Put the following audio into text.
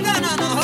no, no, no.